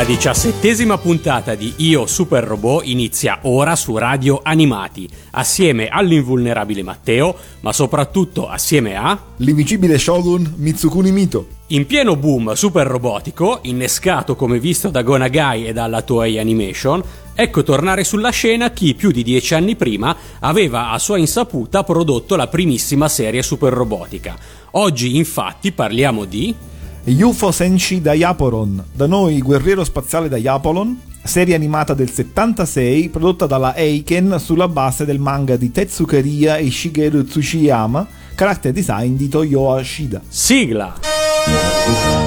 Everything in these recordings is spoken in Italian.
La diciassettesima puntata di Io Super Robot inizia ora su Radio Animati, assieme all'invulnerabile Matteo, ma soprattutto assieme a... L'invincibile Shogun Mitsukuni Mito. In pieno boom super robotico, innescato come visto da Gonagai e dalla Toei Animation, ecco tornare sulla scena chi più di dieci anni prima aveva a sua insaputa prodotto la primissima serie super robotica. Oggi infatti parliamo di... UFO Senshi Diaporon, da noi guerriero spaziale Diapolon, serie animata del 76 prodotta dalla Eiken sulla base del manga di Tetsukeria e Shigeru Tsushiyama, character design di Toyo Ashida. Sigla!「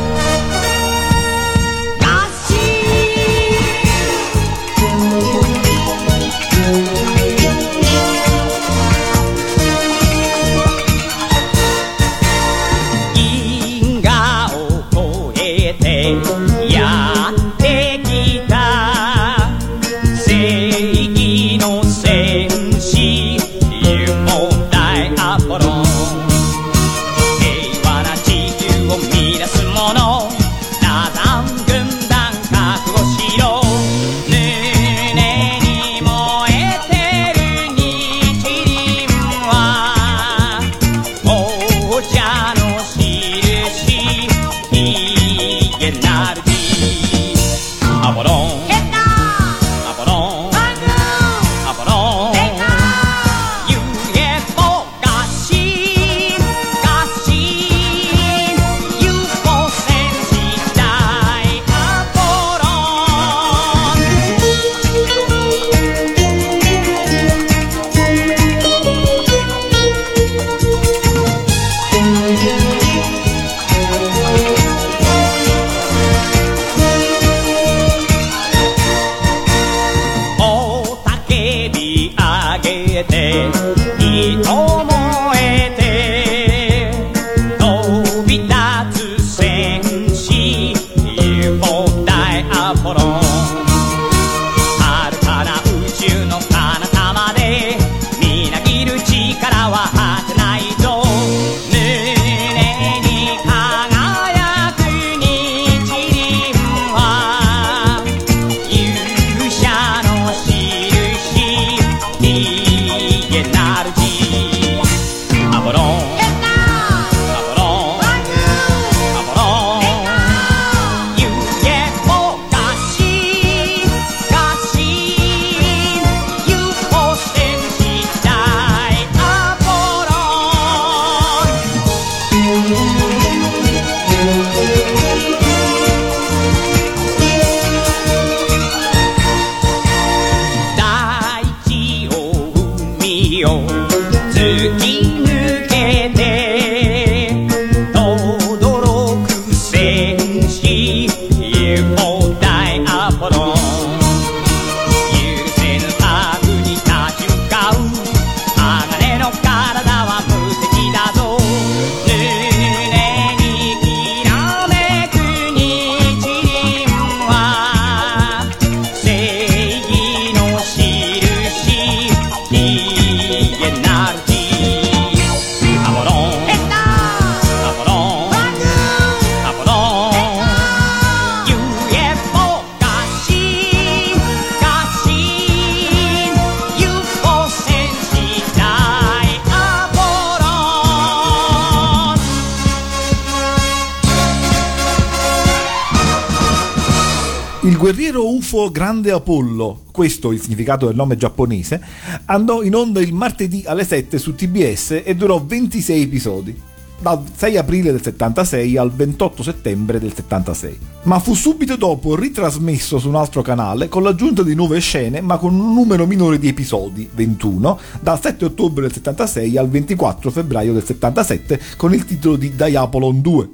Il guerriero UFO Grande Apollo, questo il significato del nome giapponese, andò in onda il martedì alle 7 su TBS e durò 26 episodi, dal 6 aprile del 76 al 28 settembre del 76. Ma fu subito dopo ritrasmesso su un altro canale con l'aggiunta di nuove scene ma con un numero minore di episodi, 21, dal 7 ottobre del 76 al 24 febbraio del 77 con il titolo di Diapolon 2.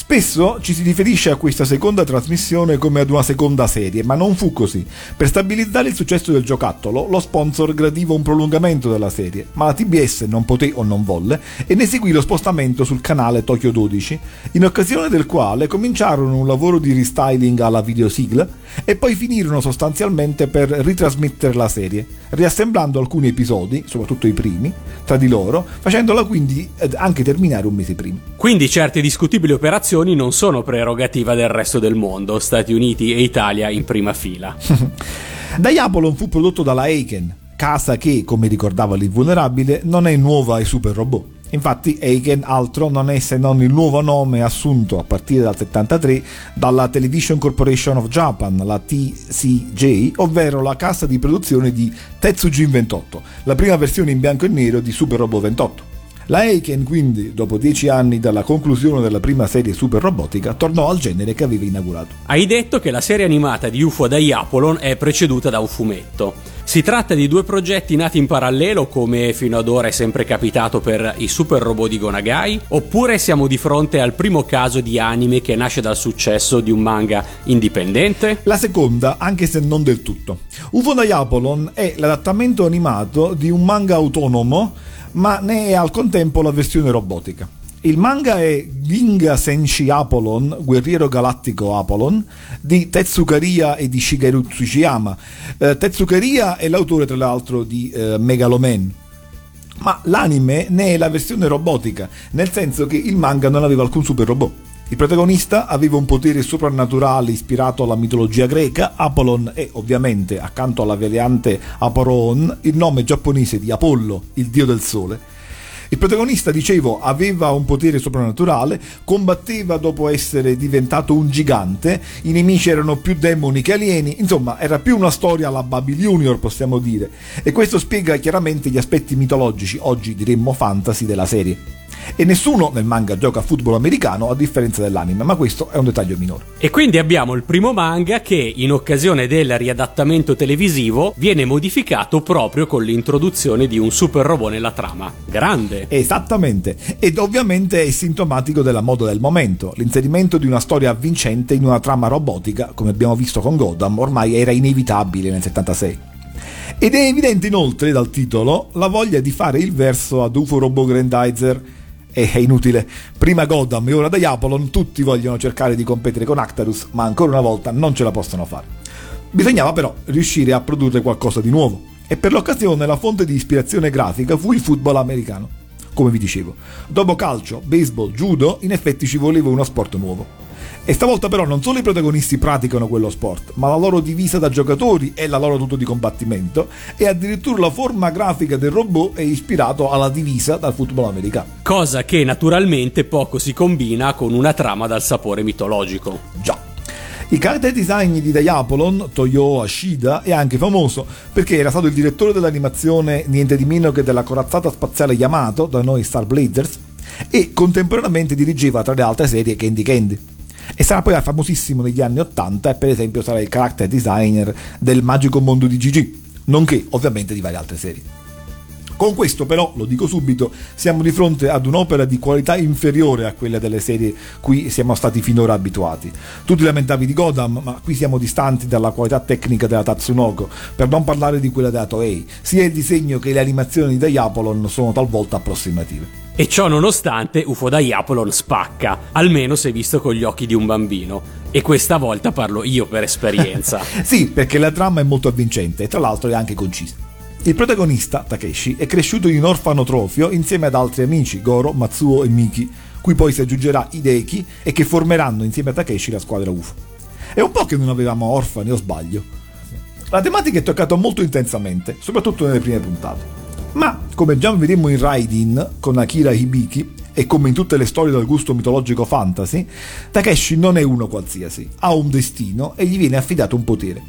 Spesso ci si riferisce a questa seconda trasmissione come ad una seconda serie, ma non fu così. Per stabilizzare il successo del giocattolo, lo sponsor gradiva un prolungamento della serie, ma la TBS non poté o non volle e ne seguì lo spostamento sul canale Tokyo 12, in occasione del quale cominciarono un lavoro di restyling alla videosigla e poi finirono sostanzialmente per ritrasmettere la serie, riassemblando alcuni episodi, soprattutto i primi, tra di loro, facendola quindi eh, anche terminare un mese prima. Quindi certe discutibili operazioni non sono prerogativa del resto del mondo, Stati Uniti e Italia in prima fila. Diapolon fu prodotto dalla Aiken, casa che, come ricordava l'invulnerabile, non è nuova ai super robot. Infatti Aiken altro non è se non il nuovo nome assunto a partire dal 73 dalla Television Corporation of Japan, la TCJ, ovvero la casa di produzione di Tetsujin 28, la prima versione in bianco e nero di Super Robot 28. La Aiken quindi, dopo dieci anni dalla conclusione della prima serie super robotica, tornò al genere che aveva inaugurato. Hai detto che la serie animata di UFO Diapolon è preceduta da un fumetto. Si tratta di due progetti nati in parallelo, come fino ad ora è sempre capitato per i super robot di Gonagai, oppure siamo di fronte al primo caso di anime che nasce dal successo di un manga indipendente? La seconda, anche se non del tutto. UFO Diapolon è l'adattamento animato di un manga autonomo ma ne è al contempo la versione robotica. Il manga è Ginga Senshi Apolon, guerriero galattico Apolon, di Tetsukaria e di Shigeru Tsuchiyama. Eh, Tetsukaria è l'autore tra l'altro di eh, Megaloman. Ma l'anime ne è la versione robotica, nel senso che il manga non aveva alcun super robot. Il protagonista aveva un potere soprannaturale ispirato alla mitologia greca, Apollon e ovviamente, accanto alla variante Aporon, il nome giapponese di Apollo, il dio del sole. Il protagonista, dicevo, aveva un potere soprannaturale, combatteva dopo essere diventato un gigante, i nemici erano più demoni che alieni, insomma era più una storia alla Baby Junior possiamo dire, e questo spiega chiaramente gli aspetti mitologici, oggi diremmo fantasy, della serie. E nessuno nel manga gioca a football americano a differenza dell'anime, ma questo è un dettaglio minore. E quindi abbiamo il primo manga che, in occasione del riadattamento televisivo, viene modificato proprio con l'introduzione di un super robot nella trama. Grande! Esattamente, ed ovviamente è sintomatico della moda del momento. L'inserimento di una storia avvincente in una trama robotica, come abbiamo visto con Gotham, ormai era inevitabile nel 76. Ed è evidente inoltre dal titolo la voglia di fare il verso ad UFO Robo Grandizer e è inutile. Prima Gotham e ora Diapolon, tutti vogliono cercare di competere con Actarus, ma ancora una volta non ce la possono fare. Bisognava però riuscire a produrre qualcosa di nuovo, e per l'occasione la fonte di ispirazione grafica fu il football americano. Come vi dicevo, dopo calcio, baseball, judo, in effetti ci voleva uno sport nuovo. E stavolta però non solo i protagonisti praticano quello sport, ma la loro divisa da giocatori è la loro tuta di combattimento e addirittura la forma grafica del robot è ispirato alla divisa dal football americano. Cosa che naturalmente poco si combina con una trama dal sapore mitologico. Già. Il character design di Diapolon, Toyo Ashida, è anche famoso perché era stato il direttore dell'animazione niente di meno che della corazzata spaziale Yamato, da noi Star Blazers, e contemporaneamente dirigeva tra le altre serie Candy Candy e sarà poi famosissimo negli anni 80 e per esempio sarà il character designer del magico mondo di GG, nonché ovviamente di varie altre serie. Con questo però, lo dico subito, siamo di fronte ad un'opera di qualità inferiore a quella delle serie cui siamo stati finora abituati. Tu ti lamentavi di Godam, ma qui siamo distanti dalla qualità tecnica della Tatsunoko, per non parlare di quella della Toei. Sia il disegno che le animazioni di Diapolon sono talvolta approssimative. E ciò nonostante UFO Diapolon spacca, almeno se visto con gli occhi di un bambino. E questa volta parlo io per esperienza. sì, perché la trama è molto avvincente e tra l'altro è anche concisa. Il protagonista, Takeshi, è cresciuto in un orfanotrofio insieme ad altri amici, Goro, Matsuo e Miki, cui poi si aggiungerà Hideki e che formeranno insieme a Takeshi la squadra UFO. È un po' che non avevamo orfani, o sbaglio? La tematica è toccata molto intensamente, soprattutto nelle prime puntate. Ma Come già vedemmo in Raidin con Akira Hibiki e come in tutte le storie dal gusto mitologico fantasy, Takeshi non è uno qualsiasi, ha un destino e gli viene affidato un potere.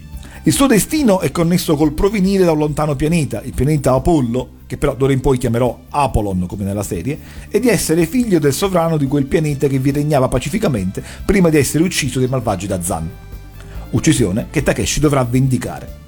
Il suo destino è connesso col provenire da un lontano pianeta, il pianeta Apollo, che però d'ora in poi chiamerò Apollon come nella serie, e di essere figlio del sovrano di quel pianeta che vi regnava pacificamente prima di essere ucciso dai malvagi da Zan. Uccisione che Takeshi dovrà vendicare.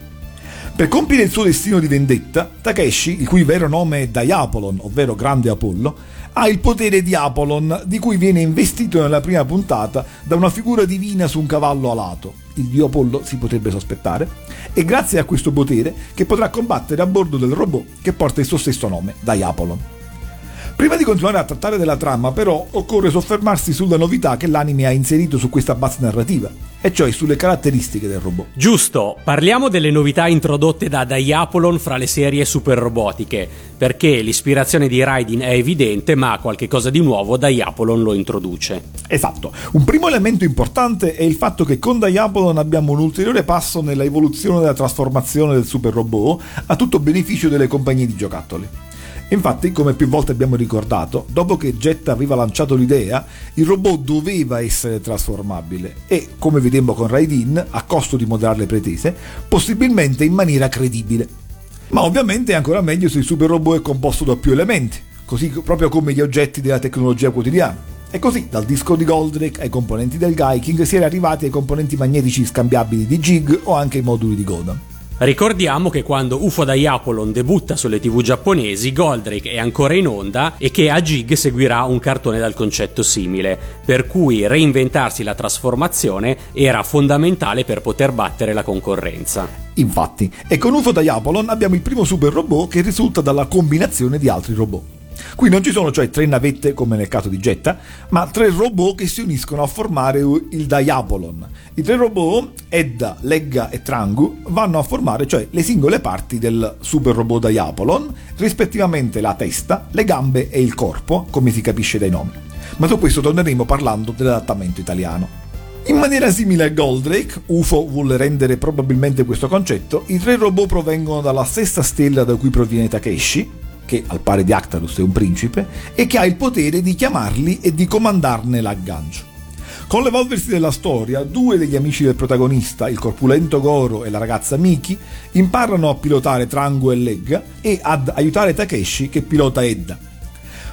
Per compiere il suo destino di vendetta, Takeshi, il cui vero nome è Diapolon, ovvero Grande Apollo, ha il potere di Apollon, di cui viene investito nella prima puntata da una figura divina su un cavallo alato, il dio Apollo si potrebbe sospettare, e grazie a questo potere che potrà combattere a bordo del robot che porta il suo stesso nome, Diapolon. Prima di continuare a trattare della trama, però, occorre soffermarsi sulla novità che l'anime ha inserito su questa base narrativa, e cioè sulle caratteristiche del robot. Giusto, parliamo delle novità introdotte da Diapolon fra le serie super robotiche, perché l'ispirazione di Raidin è evidente, ma qualche cosa di nuovo Diapolon lo introduce. Esatto, un primo elemento importante è il fatto che con Diapolon abbiamo un ulteriore passo nella evoluzione della trasformazione del super robot a tutto beneficio delle compagnie di giocattoli. Infatti, come più volte abbiamo ricordato, dopo che Jet aveva lanciato l'idea, il robot doveva essere trasformabile e, come vedemmo con Raidin, a costo di moderare le pretese, possibilmente in maniera credibile. Ma ovviamente è ancora meglio se il super robot è composto da più elementi, così proprio come gli oggetti della tecnologia quotidiana. E così, dal disco di Goldrake ai componenti del Gaiking, si era arrivati ai componenti magnetici scambiabili di Jig o anche ai moduli di Godam. Ricordiamo che quando UFO Diapolon debutta sulle tv giapponesi, Goldrake è ancora in onda e che a Jig seguirà un cartone dal concetto simile, per cui reinventarsi la trasformazione era fondamentale per poter battere la concorrenza. Infatti, e con UFO Diapolon abbiamo il primo super robot che risulta dalla combinazione di altri robot. Qui non ci sono cioè tre navette come nel caso di Jetta, ma tre robot che si uniscono a formare il Diapolon. I tre robot, Edda, Legga e Trangu, vanno a formare cioè le singole parti del super robot Diapolon, rispettivamente la testa, le gambe e il corpo, come si capisce dai nomi. Ma su questo torneremo parlando dell'adattamento italiano. In maniera simile a Goldrake, UFO vuole rendere probabilmente questo concetto, i tre robot provengono dalla stessa stella da cui proviene Takeshi, che al pari di Actarus è un principe, e che ha il potere di chiamarli e di comandarne l'aggancio. Con l'evolversi della storia, due degli amici del protagonista, il corpulento Goro e la ragazza Miki, imparano a pilotare Trango e Legga e ad aiutare Takeshi che pilota Edda.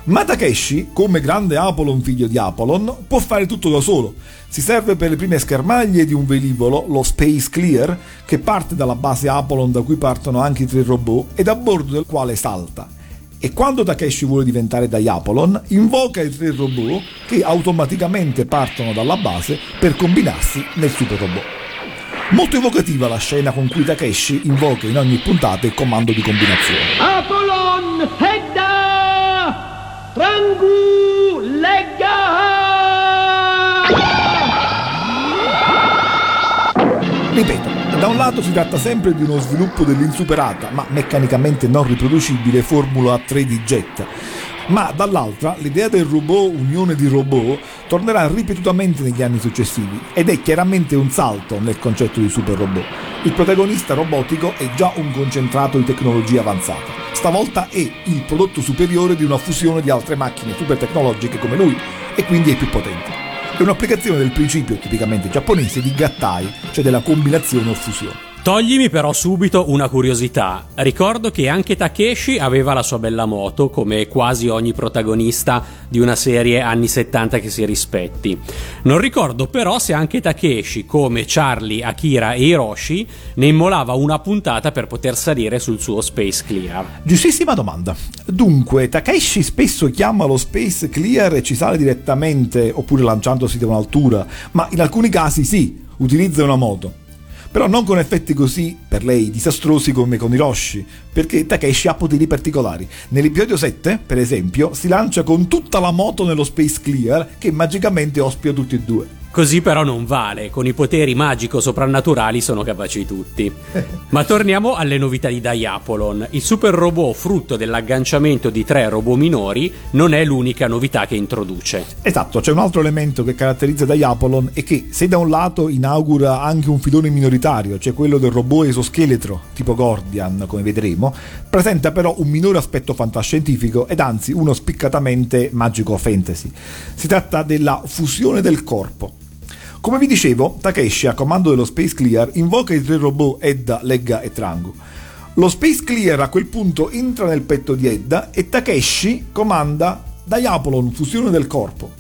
Ma Takeshi, come grande Apollon figlio di Apollon, può fare tutto da solo. Si serve per le prime schermaglie di un velivolo, lo Space Clear, che parte dalla base Apollon da cui partono anche i tre robot ed a bordo del quale salta e quando Takeshi vuole diventare Diapolon, invoca i tre robot che automaticamente partono dalla base per combinarsi nel super robot. Molto evocativa la scena con cui Takeshi invoca in ogni puntata il comando di combinazione. Apollon, Hedda, Trangu, Legga! Ripeto, da un lato si tratta sempre di uno sviluppo dell'insuperata, ma meccanicamente non riproducibile formula a 3 di jet. Ma dall'altra l'idea del robot unione di robot tornerà ripetutamente negli anni successivi ed è chiaramente un salto nel concetto di super robot. Il protagonista robotico è già un concentrato di tecnologia avanzata. Stavolta è il prodotto superiore di una fusione di altre macchine super tecnologiche come lui e quindi è più potente. È un'applicazione del principio tipicamente giapponese di gattai, cioè della combinazione o fusione. Toglimi però subito una curiosità. Ricordo che anche Takeshi aveva la sua bella moto, come quasi ogni protagonista di una serie anni 70 che si rispetti. Non ricordo però se anche Takeshi, come Charlie, Akira e Hiroshi, ne immolava una puntata per poter salire sul suo Space Clear. Giustissima domanda. Dunque, Takeshi spesso chiama lo Space Clear e ci sale direttamente oppure lanciandosi da un'altura, ma in alcuni casi sì, utilizza una moto però non con effetti così, per lei, disastrosi come con Hiroshi, perché Takeshi ha poteri particolari. Nell'episodio 7, per esempio, si lancia con tutta la moto nello Space Clear che magicamente ospita tutti e due. Così però non vale, con i poteri magico-soprannaturali sono capaci tutti. Ma torniamo alle novità di Diapolon. Il super robot frutto dell'agganciamento di tre robot minori non è l'unica novità che introduce. Esatto, c'è un altro elemento che caratterizza Diapolon e che se da un lato inaugura anche un filone minoritario, cioè quello del robot esoscheletro tipo Gordian, come vedremo, presenta però un minore aspetto fantascientifico ed anzi uno spiccatamente magico fantasy. Si tratta della fusione del corpo. Come vi dicevo, Takeshi a comando dello Space Clear invoca i tre robot Edda, Legga e Trangu. Lo Space Clear a quel punto entra nel petto di Edda e Takeshi comanda Diapolon, fusione del corpo,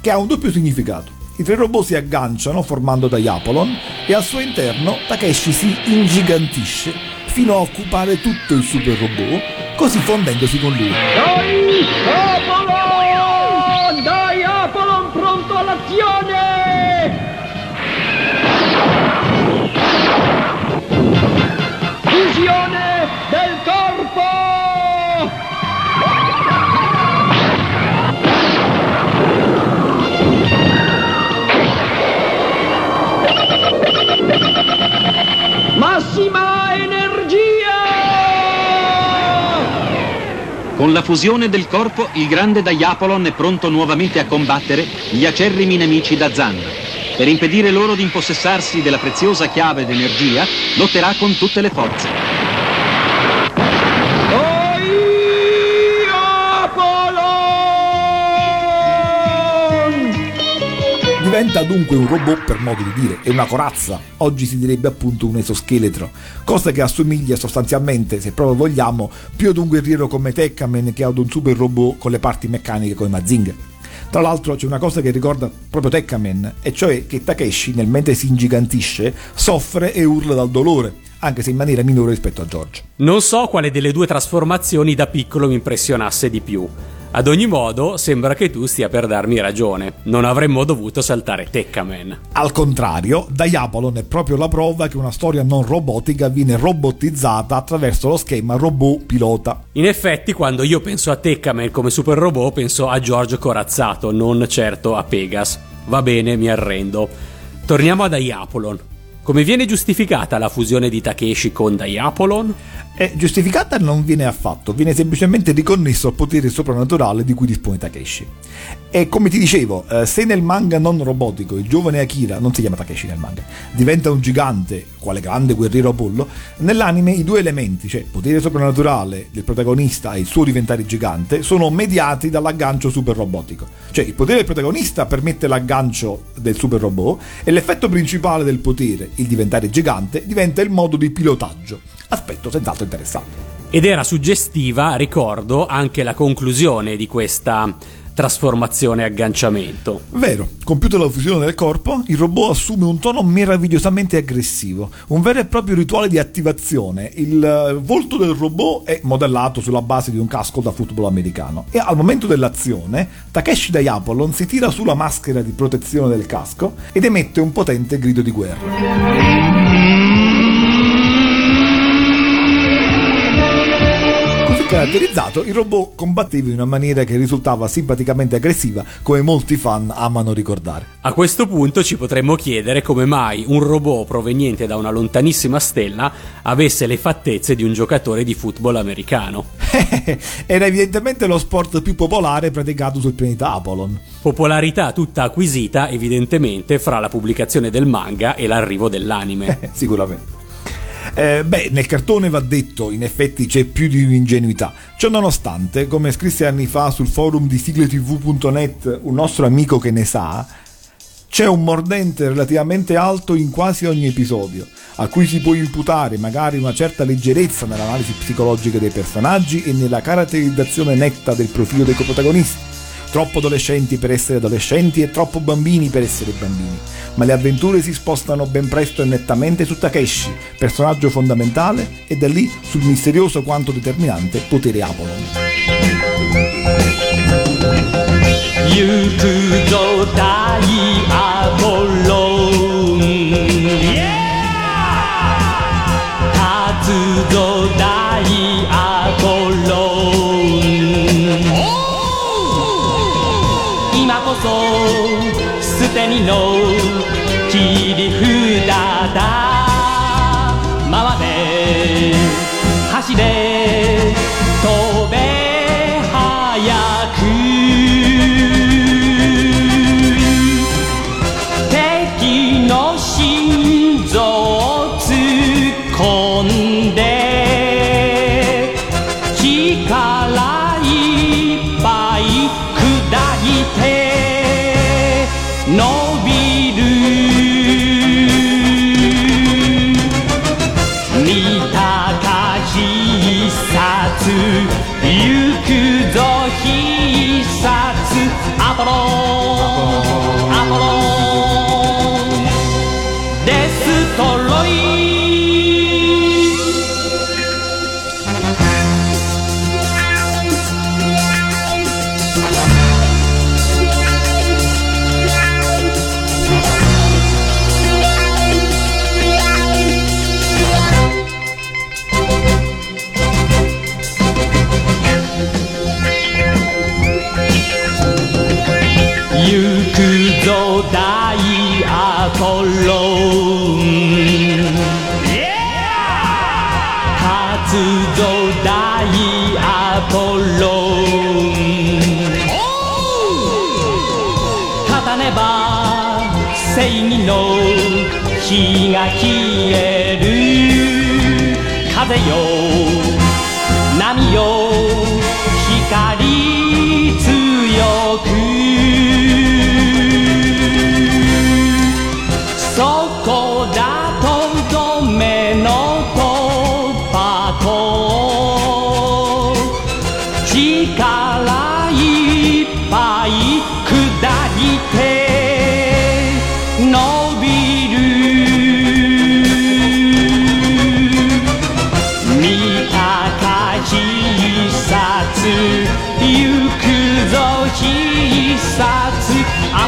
che ha un doppio significato. I tre robot si agganciano formando Diapolon e al suo interno Takeshi si ingigantisce fino a occupare tutto il super robot, così fondendosi con lui. Dai, Fusione del corpo! Massima energia! Con la fusione del corpo, il grande Diapolon è pronto nuovamente a combattere gli acerrimi nemici da Zan. Per impedire loro di impossessarsi della preziosa chiave d'energia, lotterà con tutte le forze. Diventa dunque un robot per modo di dire, è una corazza, oggi si direbbe appunto un esoscheletro, cosa che assomiglia sostanzialmente, se proprio vogliamo, più ad un guerriero come Tekkaman che ad un super robot con le parti meccaniche come Mazinger. Tra l'altro c'è una cosa che ricorda proprio Tekkaman, e cioè che Takeshi, nel mentre si ingigantisce, soffre e urla dal dolore, anche se in maniera minore rispetto a George. Non so quale delle due trasformazioni da piccolo mi impressionasse di più. Ad ogni modo, sembra che tu stia per darmi ragione. Non avremmo dovuto saltare Tekkaman. Al contrario, Diapolon è proprio la prova che una storia non robotica viene robotizzata attraverso lo schema robot pilota. In effetti, quando io penso a Tekkaman come super robot, penso a George corazzato, non certo a Pegas. Va bene, mi arrendo. Torniamo a Diapolon. Come viene giustificata la fusione di Takeshi con Diapolon? È giustificata non viene affatto, viene semplicemente riconnesso al potere soprannaturale di cui dispone Takeshi. E come ti dicevo, eh, se nel manga non robotico il giovane Akira, non si chiama Takeshi nel manga, diventa un gigante, quale grande guerriero Apollo, nell'anime i due elementi, cioè potere soprannaturale del protagonista e il suo diventare gigante, sono mediati dall'aggancio super robotico. Cioè il potere del protagonista permette l'aggancio del super robot e l'effetto principale del potere, il diventare gigante, diventa il modo di pilotaggio. Aspetto senz'altro interessante. Ed era suggestiva, ricordo, anche la conclusione di questa trasformazione e agganciamento. Vero, compiuta la fusione del corpo, il robot assume un tono meravigliosamente aggressivo, un vero e proprio rituale di attivazione. Il eh, volto del robot è modellato sulla base di un casco da football americano e al momento dell'azione Takeshi Diapolon si tira sulla maschera di protezione del casco ed emette un potente grido di guerra. Caratterizzato, il robot combatteva in una maniera che risultava simpaticamente aggressiva, come molti fan amano ricordare. A questo punto ci potremmo chiedere come mai un robot proveniente da una lontanissima stella avesse le fattezze di un giocatore di football americano. Era evidentemente lo sport più popolare praticato sul pianeta Apollon. Popolarità tutta acquisita evidentemente fra la pubblicazione del manga e l'arrivo dell'anime. Sicuramente. Eh, beh, nel cartone va detto, in effetti c'è più di un'ingenuità. Ciò nonostante, come scrisse anni fa sul forum di sigletv.net un nostro amico che ne sa, c'è un mordente relativamente alto in quasi ogni episodio, a cui si può imputare magari una certa leggerezza nell'analisi psicologica dei personaggi e nella caratterizzazione netta del profilo dei coprotagonisti. Troppo adolescenti per essere adolescenti e troppo bambini per essere bambini. Ma le avventure si spostano ben presto e nettamente su Takeshi, personaggio fondamentale, e da lì sul misterioso quanto determinante potere Apollon.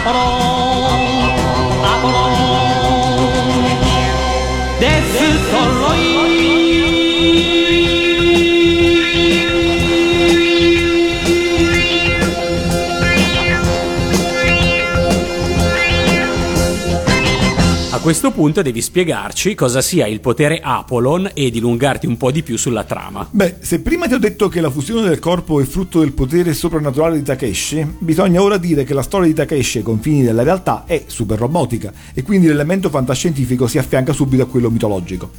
Capital. Questo punto devi spiegarci cosa sia il potere Apolon e dilungarti un po' di più sulla trama. Beh, se prima ti ho detto che la fusione del corpo è frutto del potere soprannaturale di Takeshi, bisogna ora dire che la storia di Takeshi ai confini della realtà è super robotica e quindi l'elemento fantascientifico si affianca subito a quello mitologico.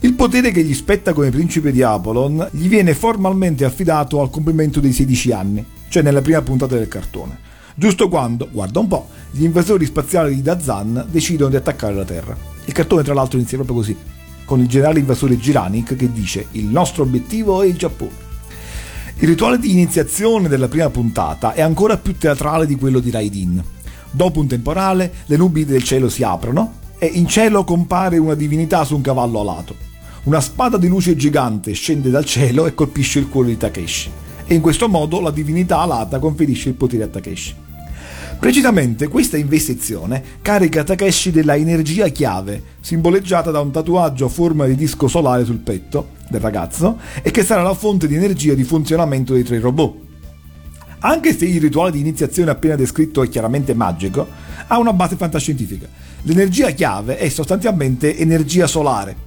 Il potere che gli spetta come principe di Apolon gli viene formalmente affidato al compimento dei 16 anni, cioè nella prima puntata del cartone, giusto quando, guarda un po', gli invasori spaziali di Dazan decidono di attaccare la Terra. Il cartone tra l'altro inizia proprio così, con il generale invasore Giranik che dice il nostro obiettivo è il Giappone. Il rituale di iniziazione della prima puntata è ancora più teatrale di quello di Raidin. Dopo un temporale, le nubi del cielo si aprono e in cielo compare una divinità su un cavallo alato. Una spada di luce gigante scende dal cielo e colpisce il cuore di Takeshi. E in questo modo la divinità alata conferisce il potere a Takeshi. Precisamente questa investizione carica Takeshi della energia chiave, simboleggiata da un tatuaggio a forma di disco solare sul petto del ragazzo e che sarà la fonte di energia di funzionamento dei tre robot. Anche se il rituale di iniziazione appena descritto è chiaramente magico, ha una base fantascientifica. L'energia chiave è sostanzialmente energia solare.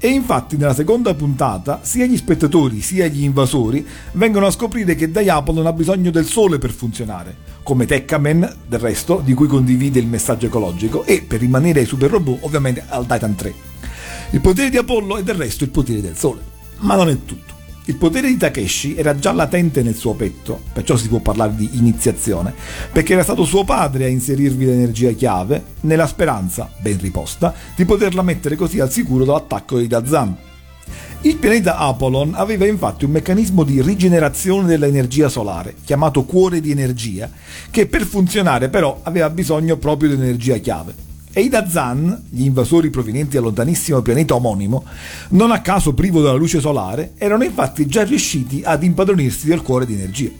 E infatti nella seconda puntata sia gli spettatori sia gli invasori vengono a scoprire che Diablo non ha bisogno del sole per funzionare, come Tekkaman del resto, di cui condivide il messaggio ecologico, e per rimanere ai super robot ovviamente al Titan 3. Il potere di Apollo è del resto il potere del sole. Ma non è tutto. Il potere di Takeshi era già latente nel suo petto, perciò si può parlare di iniziazione, perché era stato suo padre a inserirvi l'energia chiave, nella speranza, ben riposta, di poterla mettere così al sicuro dall'attacco di Dazan. Il pianeta Apollon aveva infatti un meccanismo di rigenerazione dell'energia solare, chiamato cuore di energia, che per funzionare però aveva bisogno proprio di energia chiave. E i Dazan, gli invasori provenienti dal lontanissimo pianeta omonimo, non a caso privo della luce solare, erano infatti già riusciti ad impadronirsi del cuore di energia.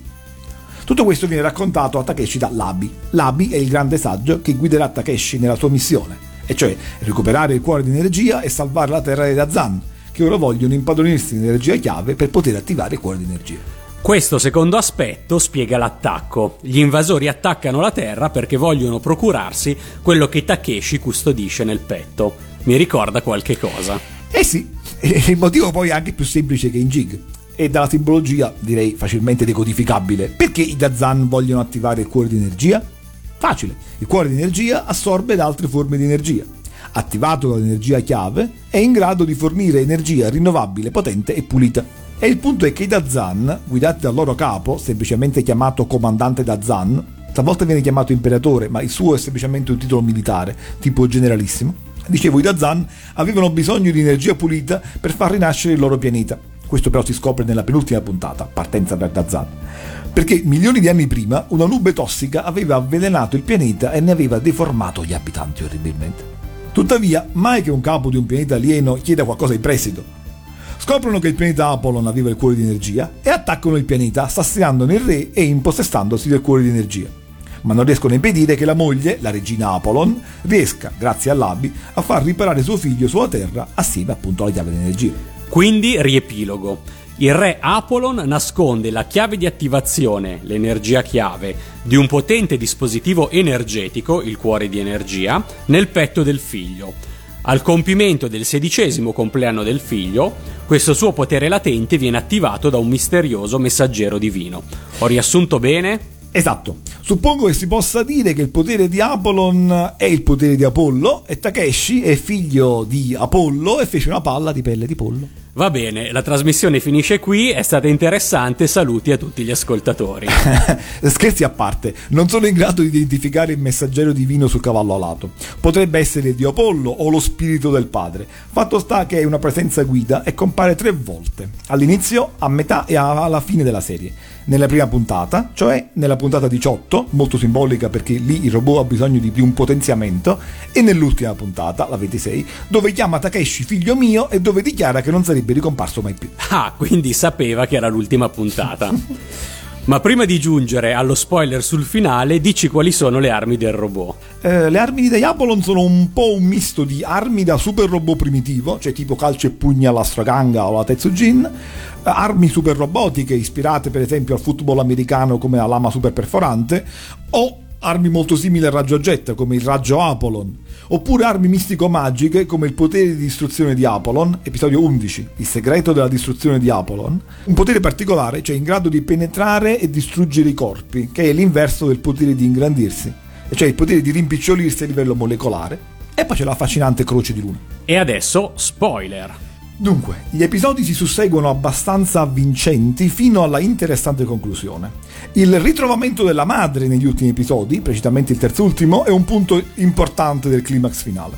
Tutto questo viene raccontato a Takeshi da Labi. Labi è il grande saggio che guiderà Takeshi nella sua missione, e cioè recuperare il cuore di energia e salvare la terra dei Dazan, che ora vogliono impadronirsi di energia chiave per poter attivare il cuore di energia. Questo secondo aspetto spiega l'attacco. Gli invasori attaccano la Terra perché vogliono procurarsi quello che Takeshi custodisce nel petto. Mi ricorda qualche cosa. Eh sì, il motivo poi è anche più semplice che in Jig. E dalla simbologia direi facilmente decodificabile. Perché i Dazan vogliono attivare il cuore di energia? Facile, il cuore di energia assorbe da altre forme di energia. Attivato dall'energia chiave, è in grado di fornire energia rinnovabile, potente e pulita. E il punto è che i Dazan, guidati dal loro capo, semplicemente chiamato comandante Dazan, talvolta viene chiamato imperatore, ma il suo è semplicemente un titolo militare, tipo generalissimo, dicevo i Dazan avevano bisogno di energia pulita per far rinascere il loro pianeta. Questo però si scopre nella penultima puntata, partenza per Dazan. Perché milioni di anni prima una nube tossica aveva avvelenato il pianeta e ne aveva deformato gli abitanti orribilmente. Tuttavia, mai che un capo di un pianeta alieno chieda qualcosa in prestito. Scoprono che il pianeta Apollon aveva il cuore di energia e attaccano il pianeta assassinandone il re e impossessandosi del cuore di energia. Ma non riescono a impedire che la moglie, la regina Apollon, riesca, grazie all'Abi, a far riparare suo figlio sulla Terra assieme appunto alla chiave di energia. Quindi, riepilogo. Il re Apollon nasconde la chiave di attivazione, l'energia chiave, di un potente dispositivo energetico, il cuore di energia, nel petto del figlio. Al compimento del sedicesimo compleanno del figlio, questo suo potere latente viene attivato da un misterioso messaggero divino. Ho riassunto bene? Esatto. Suppongo che si possa dire che il potere di Apollon è il potere di Apollo e Takeshi è figlio di Apollo e fece una palla di pelle di pollo. Va bene, la trasmissione finisce qui, è stata interessante, saluti a tutti gli ascoltatori. Scherzi a parte, non sono in grado di identificare il messaggero divino sul cavallo alato. Potrebbe essere il dio Apollo o lo spirito del padre. Fatto sta che è una presenza guida e compare tre volte, all'inizio, a metà e alla fine della serie nella prima puntata, cioè nella puntata 18, molto simbolica perché lì il robot ha bisogno di, di un potenziamento, e nell'ultima puntata, la 26, dove chiama Takeshi figlio mio e dove dichiara che non sarebbe ricomparso mai più. Ah, quindi sapeva che era l'ultima puntata. Ma prima di giungere allo spoiler sul finale, dici quali sono le armi del robot. Eh, le armi di Diabolon sono un po' un misto di armi da super robot primitivo, cioè tipo calcio e pugna alla Straganga o alla Tetsujin, armi super robotiche ispirate per esempio al football americano come la lama super perforante, o armi molto simili al raggio jet come il raggio Apollon, oppure armi mistico-magiche come il potere di distruzione di Apollon, episodio 11, il segreto della distruzione di Apollon, un potere particolare, cioè in grado di penetrare e distruggere i corpi, che è l'inverso del potere di ingrandirsi, cioè il potere di rimpicciolirsi a livello molecolare. E poi c'è la affascinante croce di luna. E adesso spoiler. Dunque, gli episodi si susseguono abbastanza avvincenti fino alla interessante conclusione. Il ritrovamento della madre negli ultimi episodi, precisamente il terzultimo, è un punto importante del climax finale.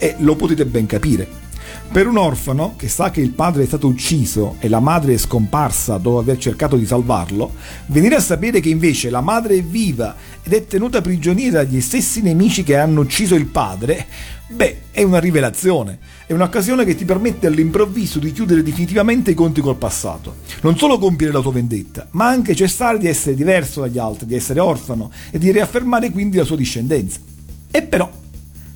E lo potete ben capire. Per un orfano che sa che il padre è stato ucciso e la madre è scomparsa dopo aver cercato di salvarlo, venire a sapere che invece la madre è viva ed è tenuta prigioniera dagli stessi nemici che hanno ucciso il padre, beh, è una rivelazione. È un'occasione che ti permette all'improvviso di chiudere definitivamente i conti col passato. Non solo compiere la tua vendetta, ma anche cessare di essere diverso dagli altri, di essere orfano e di riaffermare quindi la sua discendenza. E però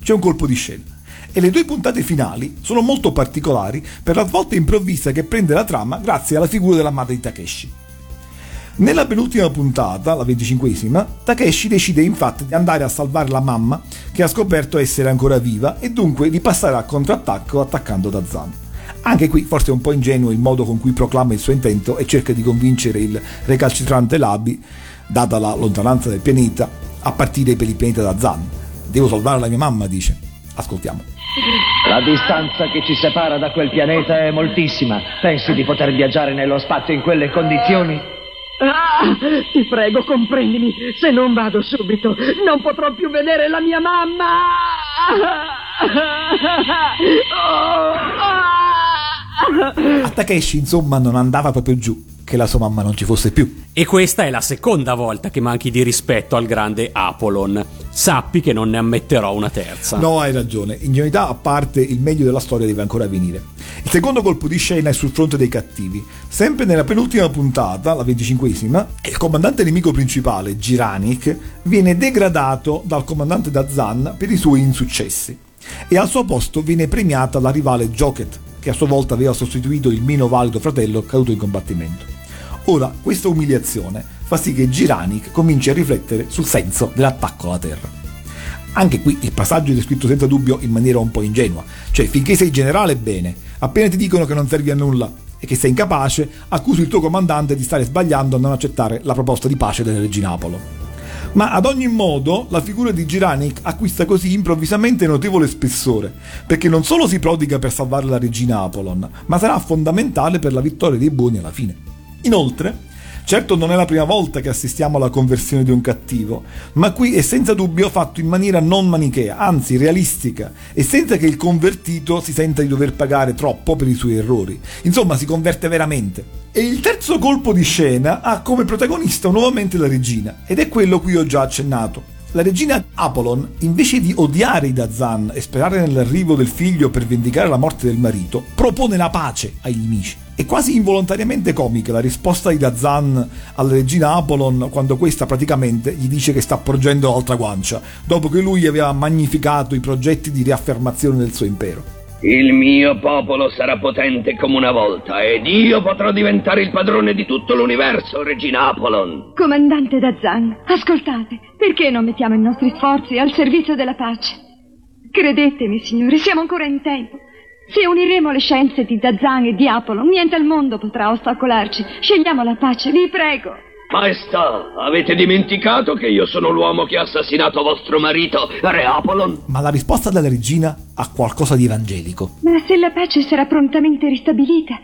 c'è un colpo di scena e le due puntate finali sono molto particolari per la svolta improvvisa che prende la trama grazie alla figura della madre di Takeshi. Nella penultima puntata, la venticinquesima, Takeshi decide infatti di andare a salvare la mamma che ha scoperto essere ancora viva e dunque di passare al contrattacco attaccando Dazan. Anche qui forse è un po' ingenuo il modo con cui proclama il suo intento e cerca di convincere il recalcitrante Labi, data la lontananza del pianeta, a partire per il pianeta Dazan. Devo salvare la mia mamma, dice. Ascoltiamo. La distanza che ci separa da quel pianeta è moltissima. Pensi di poter viaggiare nello spazio in quelle condizioni? Ah, ti prego, comprendimi. Se non vado subito, non potrò più vedere la mia mamma. Oh, ah. A Takeshi, insomma, non andava proprio giù che la sua mamma non ci fosse più. E questa è la seconda volta che manchi di rispetto al grande Apollon. Sappi che non ne ammetterò una terza. No, hai ragione. Ingenuità a parte, il meglio della storia deve ancora venire. Il secondo colpo di scena è sul fronte dei cattivi. Sempre nella penultima puntata, la venticinquesima, il comandante nemico principale, Giranik, viene degradato dal comandante Dazan per i suoi insuccessi. E al suo posto viene premiata la rivale Joket, che a sua volta aveva sostituito il meno valido fratello caduto in combattimento. Ora, questa umiliazione fa sì che Giranik cominci a riflettere sul senso dell'attacco alla Terra. Anche qui il passaggio è descritto senza dubbio in maniera un po' ingenua, cioè finché sei generale bene, appena ti dicono che non servi a nulla e che sei incapace, accusi il tuo comandante di stare sbagliando a non accettare la proposta di pace della regina Apollo. Ma ad ogni modo la figura di Giranik acquista così improvvisamente notevole spessore, perché non solo si prodiga per salvare la regina Apollon, ma sarà fondamentale per la vittoria dei buoni alla fine. Inoltre, Certo non è la prima volta che assistiamo alla conversione di un cattivo, ma qui è senza dubbio fatto in maniera non manichea, anzi realistica, e senza che il convertito si senta di dover pagare troppo per i suoi errori. Insomma, si converte veramente. E il terzo colpo di scena ha come protagonista nuovamente la regina, ed è quello cui ho già accennato. La regina Apollon, invece di odiare i Dazan e sperare nell'arrivo del figlio per vendicare la morte del marito, propone la pace ai nemici. È quasi involontariamente comica la risposta di Dazan alla regina Apollon quando questa praticamente gli dice che sta porgendo l'altra guancia, dopo che lui aveva magnificato i progetti di riaffermazione del suo impero. Il mio popolo sarà potente come una volta ed io potrò diventare il padrone di tutto l'universo, regina Apollon. Comandante Dazan, ascoltate, perché non mettiamo i nostri sforzi al servizio della pace? Credetemi, signore, siamo ancora in tempo. Se uniremo le scienze di Dazan e di Apollon, niente al mondo potrà ostacolarci. Scegliamo la pace, vi prego. Maestà, avete dimenticato che io sono l'uomo che ha assassinato vostro marito, Re Apollon? Ma la risposta della regina ha qualcosa di evangelico. Ma se la pace sarà prontamente ristabilita,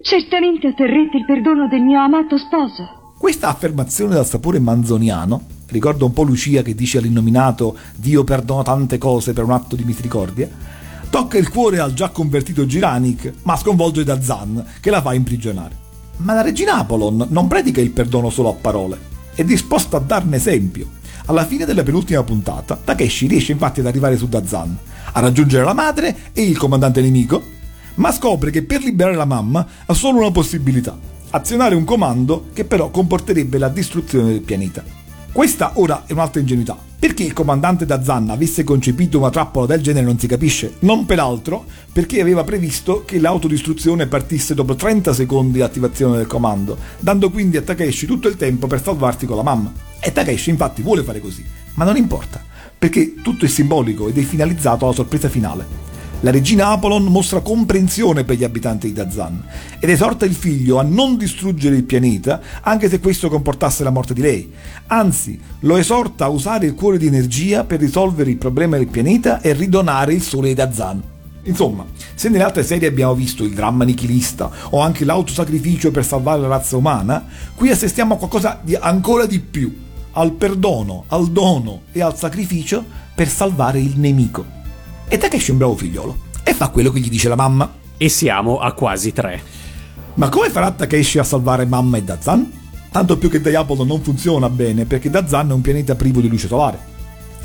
certamente otterrete il perdono del mio amato sposo. Questa affermazione dal sapore manzoniano ricorda un po' Lucia che dice all'innominato Dio perdona tante cose per un atto di misericordia, tocca il cuore al già convertito Giranic, ma sconvolge da Zan, che la fa imprigionare. Ma la regina Apollon non predica il perdono solo a parole, è disposta a darne esempio. Alla fine della penultima puntata, Takeshi riesce infatti ad arrivare su Dazan, a raggiungere la madre e il comandante nemico, ma scopre che per liberare la mamma ha solo una possibilità, azionare un comando che però comporterebbe la distruzione del pianeta. Questa ora è un'altra ingenuità. Perché il comandante Dazan avesse concepito una trappola del genere non si capisce, non peraltro perché aveva previsto che l'autodistruzione partisse dopo 30 secondi di attivazione del comando, dando quindi a Takeshi tutto il tempo per salvarsi con la mamma. E Takeshi infatti vuole fare così, ma non importa, perché tutto è simbolico ed è finalizzato alla sorpresa finale. La regina Apollon mostra comprensione per gli abitanti di Dazan ed esorta il figlio a non distruggere il pianeta anche se questo comportasse la morte di lei. Anzi, lo esorta a usare il cuore di energia per risolvere il problema del pianeta e ridonare il sole ai Dazan. Insomma, se nelle altre serie abbiamo visto il dramma nichilista o anche l'autosacrificio per salvare la razza umana, qui assistiamo a qualcosa di ancora di più, al perdono, al dono e al sacrificio per salvare il nemico. E Takeshi è un bravo figliolo e fa quello che gli dice la mamma. E siamo a quasi tre. Ma come farà Takeshi a salvare mamma e Dazan? Tanto più che Diabolo non funziona bene perché Dazan è un pianeta privo di luce solare.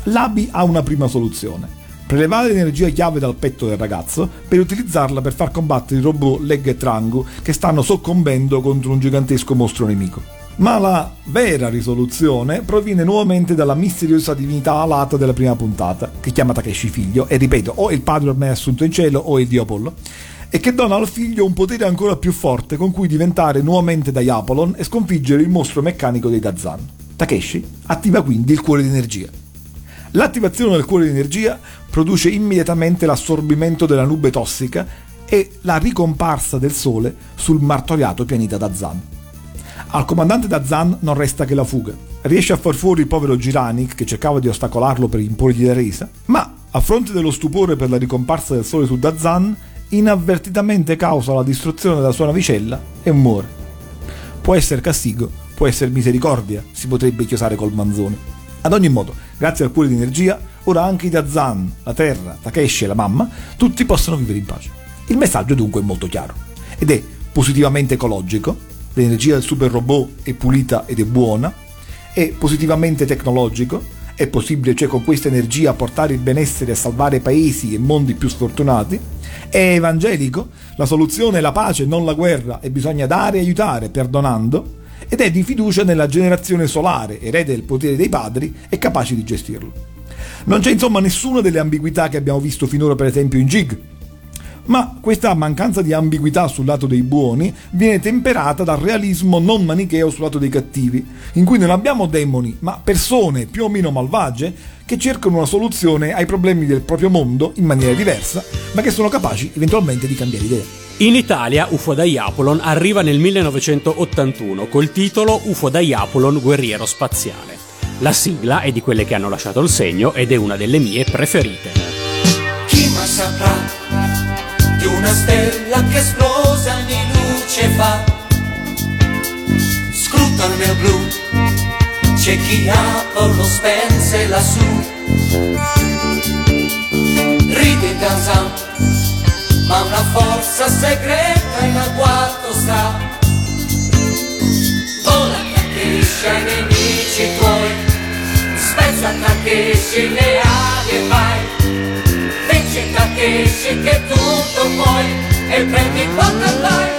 L'Abi ha una prima soluzione. Prelevare l'energia chiave dal petto del ragazzo per utilizzarla per far combattere i robot Leg e Trangu che stanno soccombendo contro un gigantesco mostro nemico. Ma la vera risoluzione proviene nuovamente dalla misteriosa divinità alata della prima puntata, che chiama Takeshi figlio, e ripeto, o il padre ormai assunto in cielo o il dio Apollo, e che dona al figlio un potere ancora più forte con cui diventare nuovamente Diapolon e sconfiggere il mostro meccanico dei Dazan. Takeshi attiva quindi il cuore di energia. L'attivazione del cuore di energia produce immediatamente l'assorbimento della nube tossica e la ricomparsa del sole sul martoriato pianeta Dazan. Al comandante Dazan non resta che la fuga. Riesce a far fuori il povero Giranic che cercava di ostacolarlo per imporgli la resa, ma a fronte dello stupore per la ricomparsa del sole su Dazan, inavvertitamente causa la distruzione della sua navicella e muore. Può essere castigo, può essere misericordia, si potrebbe chiosare col manzone. Ad ogni modo, grazie al cuore di energia, ora anche i Dazan, la Terra, Takeshi e la mamma, tutti possono vivere in pace. Il messaggio dunque è molto chiaro ed è positivamente ecologico, l'energia del super robot è pulita ed è buona, è positivamente tecnologico, è possibile cioè con questa energia portare il benessere e salvare paesi e mondi più sfortunati, è evangelico, la soluzione è la pace, non la guerra e bisogna dare e aiutare perdonando, ed è di fiducia nella generazione solare, erede del potere dei padri e capace di gestirlo. Non c'è insomma nessuna delle ambiguità che abbiamo visto finora per esempio in Jig, Ma questa mancanza di ambiguità sul lato dei buoni viene temperata dal realismo non manicheo sul lato dei cattivi, in cui non abbiamo demoni, ma persone più o meno malvagie che cercano una soluzione ai problemi del proprio mondo in maniera diversa, ma che sono capaci eventualmente di cambiare idea. In Italia UFO Diapolon arriva nel 1981 col titolo UFO Diapolon Guerriero Spaziale. La sigla è di quelle che hanno lasciato il segno ed è una delle mie preferite. Chi mai saprà di una stella che esplosa anni luce fa? Scruta nel blu, c'è chi Apollo spense lassù. Ride Gazan, ma una forza segreta in agguato sta. Vola Takeshi ai nemici tuoi, spezza Takeshi le ali puoi, e prendi quanto andai,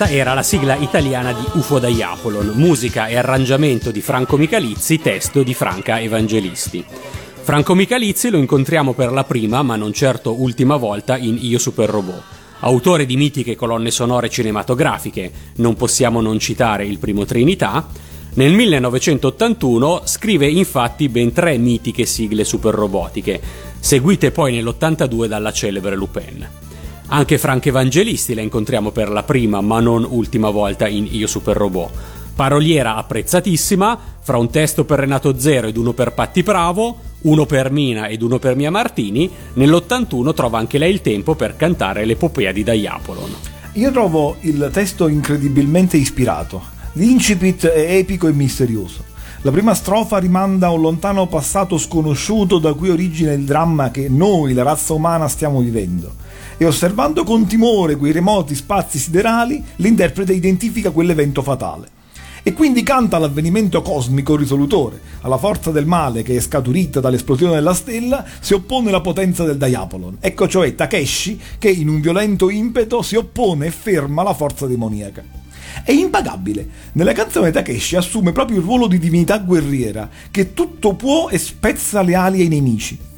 questa era la sigla italiana di UFO Diapolon, musica e arrangiamento di Franco Michalizzi, testo di Franca Evangelisti. Franco Michalizzi lo incontriamo per la prima, ma non certo ultima volta, in Io Super Robot. Autore di mitiche colonne sonore cinematografiche, non possiamo non citare il primo Trinità, nel 1981 scrive infatti ben tre mitiche sigle super robotiche, seguite poi nell'82 dalla celebre Lupin. Anche Frank Evangelisti la incontriamo per la prima ma non ultima volta in Io Super Robot. Paroliera apprezzatissima, fra un testo per Renato Zero ed uno per Patti Bravo, uno per Mina ed uno per Mia Martini, nell'81 trova anche lei il tempo per cantare l'epopea di Diapolon. Io trovo il testo incredibilmente ispirato. L'incipit è epico e misterioso. La prima strofa rimanda a un lontano passato sconosciuto da cui origina il dramma che noi, la razza umana, stiamo vivendo. E osservando con timore quei remoti spazi siderali, l'interprete identifica quell'evento fatale. E quindi canta l'avvenimento cosmico risolutore. Alla forza del male che è scaturita dall'esplosione della stella si oppone la potenza del Diapolon. Ecco cioè Takeshi che in un violento impeto si oppone e ferma la forza demoniaca. È impagabile. Nella canzone Takeshi assume proprio il ruolo di divinità guerriera, che tutto può e spezza le ali ai nemici.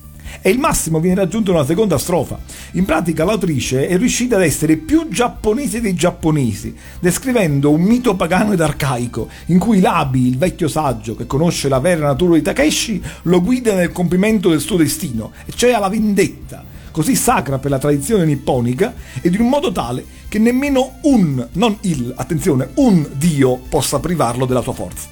E il massimo viene raggiunto nella seconda strofa. In pratica l'autrice è riuscita ad essere più giapponese dei giapponesi, descrivendo un mito pagano ed arcaico, in cui Labi, il vecchio saggio che conosce la vera natura di Takeshi, lo guida nel compimento del suo destino, cioè alla vendetta, così sacra per la tradizione nipponica e di un modo tale che nemmeno un, non il, attenzione, un dio possa privarlo della sua forza.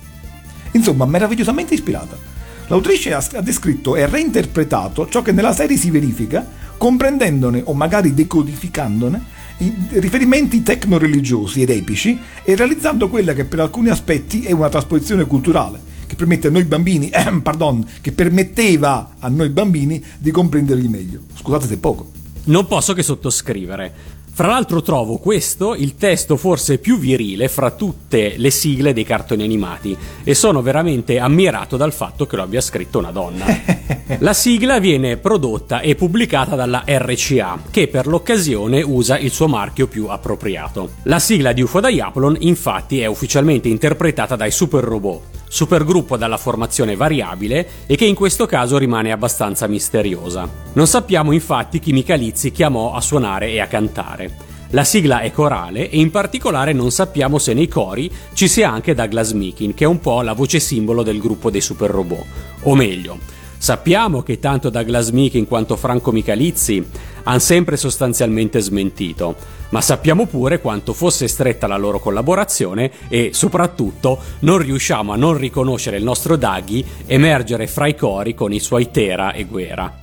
Insomma, meravigliosamente ispirata. L'autrice ha descritto e reinterpretato ciò che nella serie si verifica, comprendendone o magari decodificandone i riferimenti tecno-religiosi ed epici e realizzando quella che per alcuni aspetti è una trasposizione culturale, che permette a noi bambini, ehm, pardon, che permetteva a noi bambini di comprenderli meglio. Scusate se poco. Non posso che sottoscrivere. Fra l'altro trovo questo il testo forse più virile fra tutte le sigle dei cartoni animati e sono veramente ammirato dal fatto che lo abbia scritto una donna. La sigla viene prodotta e pubblicata dalla RCA che per l'occasione usa il suo marchio più appropriato. La sigla di UFO Diapolon infatti è ufficialmente interpretata dai Super Robot, supergruppo dalla formazione variabile e che in questo caso rimane abbastanza misteriosa. Non sappiamo infatti chi Michalizzi chiamò a suonare e a cantare. La sigla è corale e in particolare non sappiamo se nei cori ci sia anche Douglas Meekin, che è un po' la voce simbolo del gruppo dei super robot. O meglio, sappiamo che tanto Douglas Meekin quanto Franco Michalizzi hanno sempre sostanzialmente smentito, ma sappiamo pure quanto fosse stretta la loro collaborazione e soprattutto non riusciamo a non riconoscere il nostro Daggy emergere fra i cori con i suoi Tera e Guerra.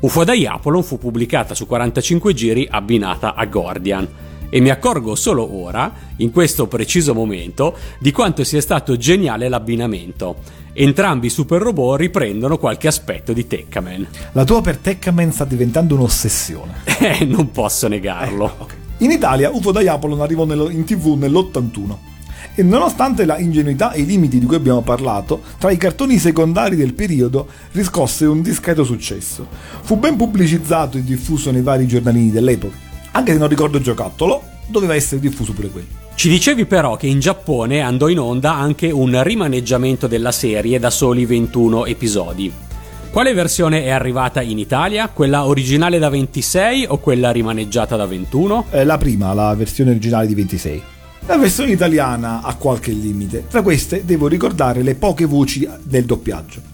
UFO Diapolon fu pubblicata su 45 giri abbinata a Gordian e mi accorgo solo ora, in questo preciso momento, di quanto sia stato geniale l'abbinamento. Entrambi i super robot riprendono qualche aspetto di Tekkaman. La tua per Tekkaman sta diventando un'ossessione. Eh, non posso negarlo. In Italia UFO Diapolon arrivò in tv nell'81 e nonostante la ingenuità e i limiti di cui abbiamo parlato, tra i cartoni secondari del periodo riscosse un discreto successo. Fu ben pubblicizzato e diffuso nei vari giornalini dell'epoca. Anche se non ricordo giocattolo, doveva essere diffuso pure quello. Ci dicevi però che in Giappone andò in onda anche un rimaneggiamento della serie da soli 21 episodi. Quale versione è arrivata in Italia? Quella originale da 26 o quella rimaneggiata da 21? Eh, la prima, la versione originale di 26. La versione italiana ha qualche limite. Tra queste devo ricordare le poche voci del doppiaggio.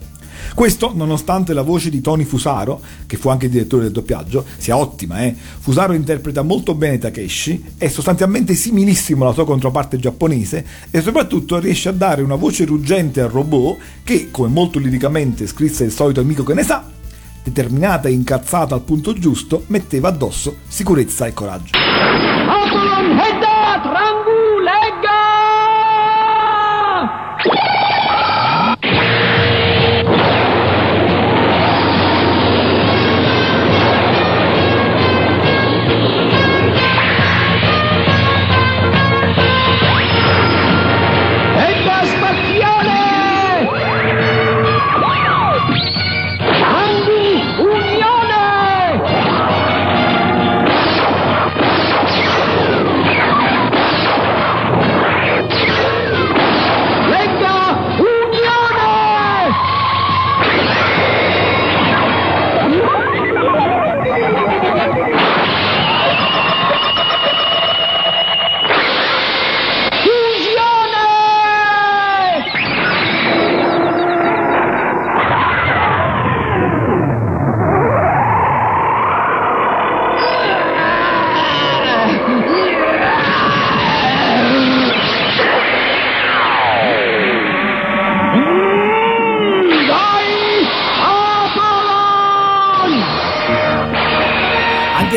Questo nonostante la voce di Tony Fusaro, che fu anche direttore del doppiaggio, sia ottima, eh. Fusaro interpreta molto bene Takeshi, è sostanzialmente similissimo alla sua controparte giapponese e soprattutto riesce a dare una voce ruggente al robot che, come molto liricamente scrisse il solito amico che ne sa, determinata e incazzata al punto giusto, metteva addosso sicurezza e coraggio.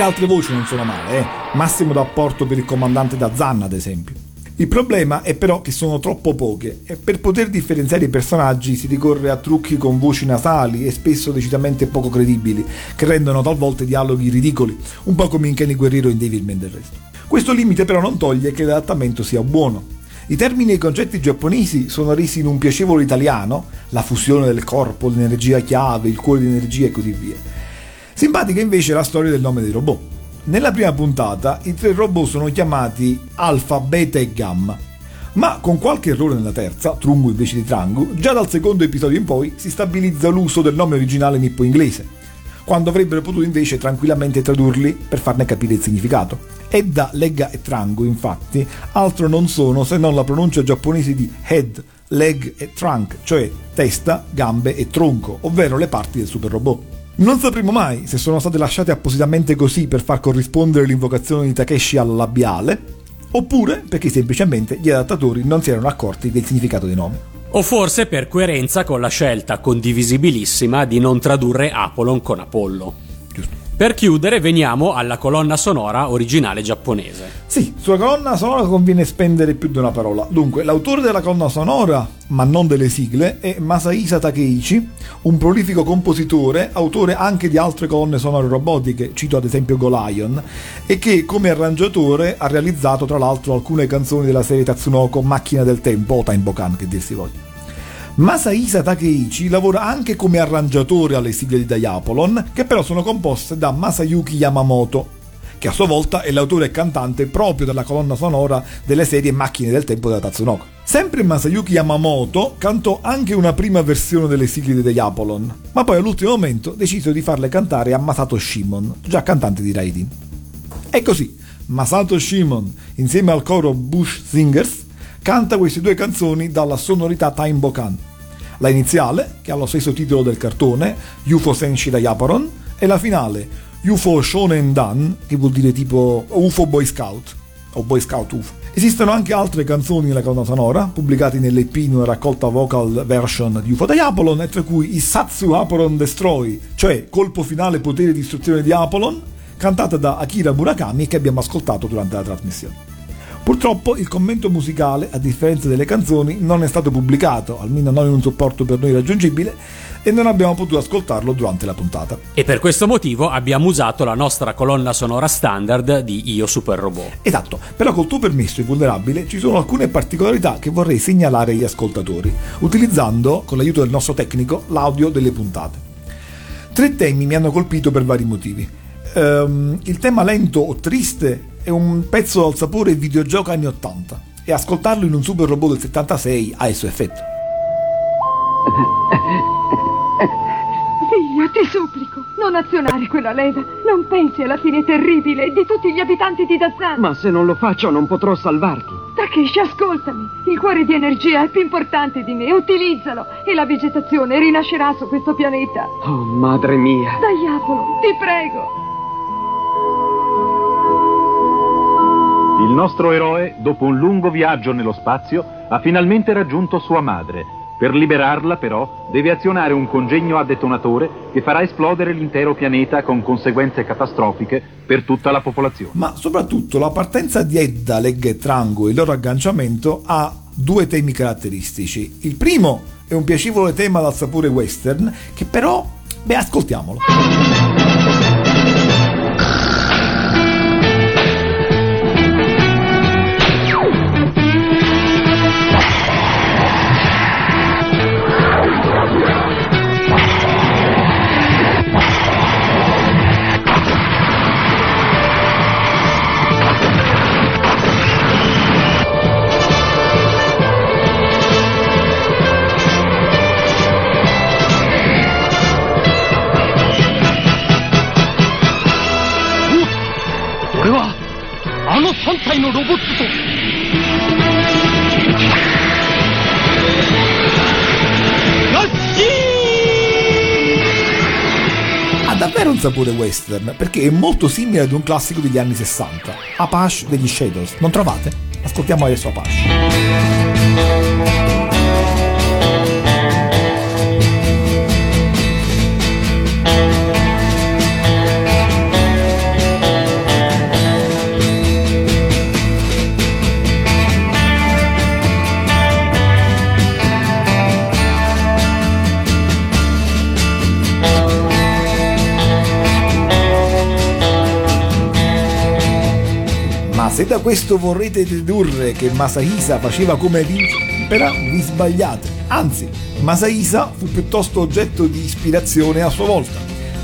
Altre voci non sono male, eh. Massimo d'apporto per il comandante da Zanna, ad esempio. Il problema è però che sono troppo poche e per poter differenziare i personaggi si ricorre a trucchi con voci nasali e spesso decisamente poco credibili, che rendono talvolta dialoghi ridicoli, un po' come in Kenny Guerrero in Devilman del resto. Questo limite però non toglie che l'adattamento sia buono. I termini e i concetti giapponesi sono resi in un piacevole italiano, la fusione del corpo, l'energia chiave, il cuore di energia e così via. Simpatica invece è la storia del nome dei robot. Nella prima puntata i tre robot sono chiamati Alpha, Beta e Gamma, ma con qualche errore nella terza, Trungu invece di Trangu, già dal secondo episodio in poi si stabilizza l'uso del nome originale nippo-inglese, quando avrebbero potuto invece tranquillamente tradurli per farne capire il significato. Edda, Legga e Trangu, infatti, altro non sono se non la pronuncia giapponese di head, leg e trunk, cioè testa, gambe e tronco, ovvero le parti del super robot. Non sapremo mai se sono state lasciate appositamente così per far corrispondere l'invocazione di Takeshi al labiale, oppure perché semplicemente gli adattatori non si erano accorti del significato dei nomi. O forse per coerenza con la scelta condivisibilissima di non tradurre Apollon con Apollo. Per chiudere veniamo alla colonna sonora originale giapponese. Sì, sulla colonna sonora conviene spendere più di una parola. Dunque, l'autore della colonna sonora, ma non delle sigle, è Masahisa Takeichi, un prolifico compositore, autore anche di altre colonne sonore robotiche, cito ad esempio Golion, e che come arrangiatore ha realizzato tra l'altro alcune canzoni della serie Tatsunoko Macchina del Tempo o Time Bokan che dir si voglia. Masahisa Takeichi lavora anche come arrangiatore alle sigle di Diapolon, che però sono composte da Masayuki Yamamoto, che a sua volta è l'autore e cantante proprio della colonna sonora delle serie Macchine del Tempo della Tatsunoko. Sempre Masayuki Yamamoto cantò anche una prima versione delle sigle di Diapolon, ma poi all'ultimo momento decise di farle cantare a Masato Shimon, già cantante di Raiden. E così, Masato Shimon, insieme al coro Bush Singers, canta queste due canzoni dalla sonorità Time Bokan. La iniziale, che ha lo stesso titolo del cartone, UFO Senshi da Yaparon, e la finale, UFO Shonen Dan, che vuol dire tipo UFO Boy Scout, o Boy Scout UFO. Esistono anche altre canzoni nella colonna sonora, pubblicate nell'EP in una raccolta vocal version di UFO da Apolon, tra cui i Satsu Apolon Destroy, cioè colpo finale potere di distruzione di Apolon, cantata da Akira Murakami che abbiamo ascoltato durante la trasmissione. Purtroppo il commento musicale, a differenza delle canzoni, non è stato pubblicato, almeno non in un supporto per noi raggiungibile, e non abbiamo potuto ascoltarlo durante la puntata. E per questo motivo abbiamo usato la nostra colonna sonora standard di Io Super Robot. Esatto, però col tuo permesso invulnerabile ci sono alcune particolarità che vorrei segnalare agli ascoltatori, utilizzando, con l'aiuto del nostro tecnico, l'audio delle puntate. Tre temi mi hanno colpito per vari motivi. Ehm, il tema lento o triste è un pezzo al sapore videogioco anni 80 e ascoltarlo in un super robot del 76 ha il suo effetto. Figlio, ti supplico, non azionare quella leva. Non pensi alla fine terribile di tutti gli abitanti di Dazan. Ma se non lo faccio non potrò salvarti. Takeshi, ascoltami. Il cuore di energia è più importante di me. Utilizzalo e la vegetazione rinascerà su questo pianeta. Oh, madre mia. Dai, Apollo, ti prego. Il nostro eroe, dopo un lungo viaggio nello spazio, ha finalmente raggiunto sua madre. Per liberarla, però, deve azionare un congegno a detonatore che farà esplodere l'intero pianeta con conseguenze catastrofiche per tutta la popolazione. Ma soprattutto la partenza di Edda, Leg e Trango e il loro agganciamento ha due temi caratteristici. Il primo è un piacevole tema dal sapore western, che però, beh, ascoltiamolo. Ha davvero un sapore western perché è molto simile ad un classico degli anni 60, Apache degli Shadows. Non trovate? Ascoltiamo adesso Apache. Se da questo vorrete dedurre che Masahisa faceva come l'impera, vi sbagliate. Anzi, Masahisa fu piuttosto oggetto di ispirazione a sua volta.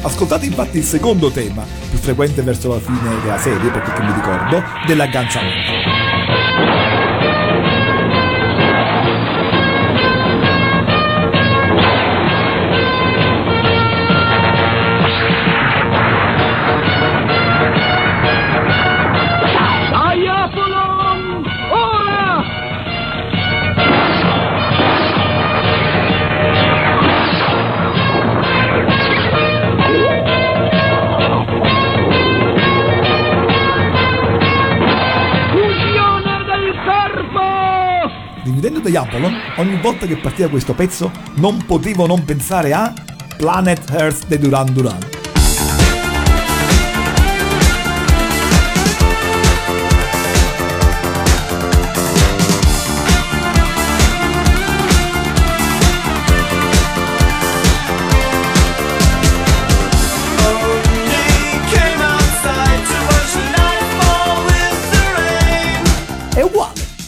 Ascoltate infatti il secondo tema, più frequente verso la fine della serie, per quel che mi ricordo, dell'agganciamento. Diapolon, ogni volta che partiva questo pezzo, non potevo non pensare a Planet Earth dei Duran Duran.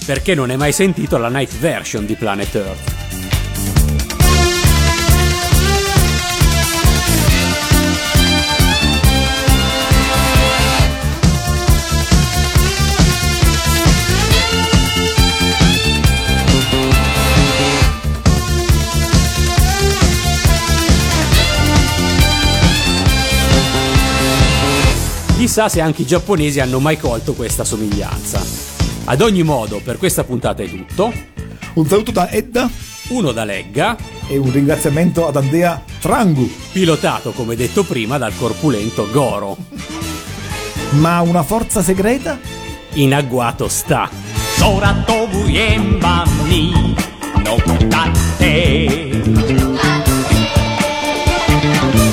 Perché non hai mai sentito la night version di Planet Earth? Chissà se anche i giapponesi hanno mai colto questa somiglianza. Ad ogni modo, per questa puntata è tutto. Un saluto da Edda, uno da Legga e un ringraziamento ad Andrea Trangu, pilotato come detto prima dal corpulento Goro. Ma una forza segreta? In agguato sta. Sora tobu ni no kotate.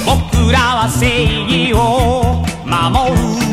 Bokura wa seigi o mamoru